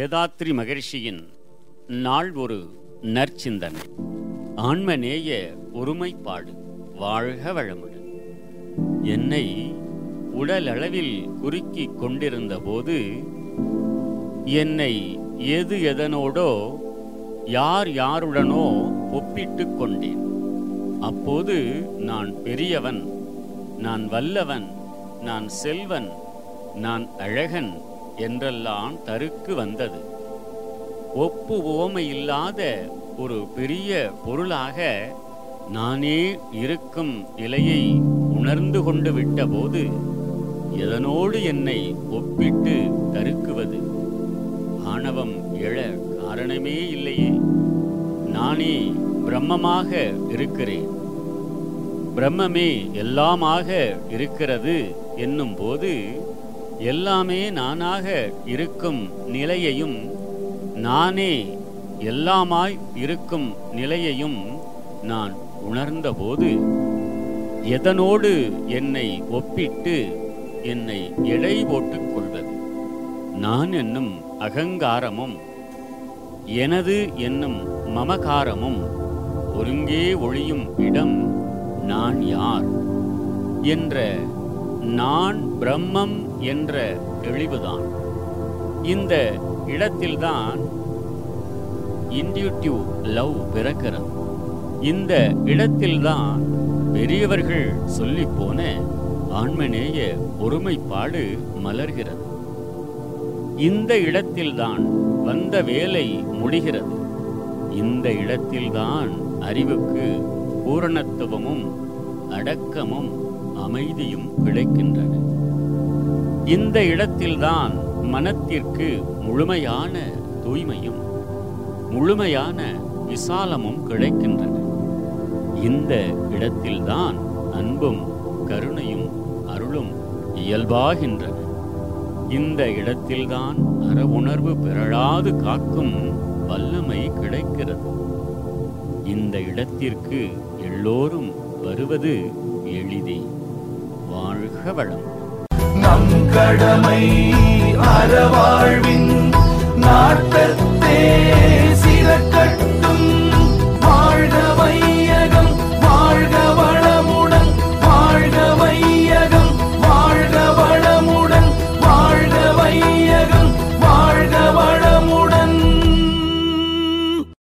வேதாத்ரி மகரிஷியின் நாள் ஒரு நற்சிந்தனை. ஆன்மநேய ஒருமைப்பாடு வாழ்க வளமுடன். என்னை உடலளவில் குறுக்கிக் கொண்டிருந்த போது என்னை எது எதனோடோ யார் யாருடனோ ஒப்பிட்டு கொண்டேன். அப்போது நான் பெரியவன் நான் வல்லவன் நான் செல்வன் நான் அழகன் என்றெல்லாம் தருக்கு வந்தது. ஒப்பு இல்லாத ஒரு பெரிய பொருளாக நானே இருக்கும் நிலையை உணர்ந்து கொண்டு விட்டபோது எதனோடு என்னை ஒப்பிட்டு தருக்குவது? ஆணவம் எழ காரணமே இல்லையே. நானே பிரம்மமாக இருக்கிறேன். பிரம்மமே எல்லாமாக இருக்கிறது என்னும் போது எல்லாமே நானாக இருக்கும் நிலையையும் நானே எல்லாமாய் இருக்கும் நிலையையும் நான் உணர்ந்தபோது எதனோடு என்னை ஒப்பிட்டு என்னை எடை போட்டுக் கொள்வது? நான் என்னும் அகங்காரமும் எனது என்னும் மமகாரமும் ஒருங்கே ஒளியும் இடம் நான் யார்? என்ற நான் பிரம்மம் என்ற தெளிவுதான். இந்த இடத்தில்தான் இன்டியூட்டிவ் லவ் பிறக்கிறது. இந்த இடத்தில்தான் பெரியவர்கள் சொல்லிப் போன ஆன்மநேய ஒருமைப்பாடு மலர்கிறது. இந்த இடத்தில்தான் வந்த வேலை முடிகிறது. இந்த இடத்தில்தான் அறிவுக்கு பூரணத்துவமும் அடக்கமும் அமைதியும் கிடைக்கின்றன இந்த இடத்தில்தான் மனத்திற்கு முழுமையான தூய்மையும் முழுமையான விசாலமும் கிடைக்கின்றன. இந்த இடத்தில்தான் அன்பும் கருணையும் அருளும் இயல்பாகின்றன. இந்த இடத்தில்தான் அற உணர்வு பிறழாது காக்கும் வல்லமை கிடைக்கிறது. இந்த இடத்திற்கு எல்லோரும் வருவது எளிதே. வாழ்க வளம் நம் கடமை அறவாழ்வின் நாட்டத்தே